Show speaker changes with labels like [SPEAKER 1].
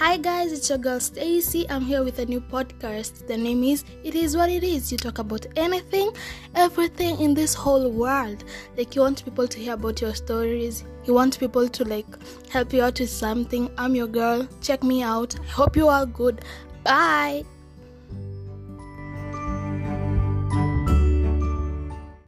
[SPEAKER 1] Hi guys, it's your girl Stacy. I'm here with a new podcast. The name is It Is What It Is. You talk about anything, everything in this whole world. Like you want people to hear about your stories. You want people to like help you out with something. I'm your girl. Check me out. I hope you are good. Bye.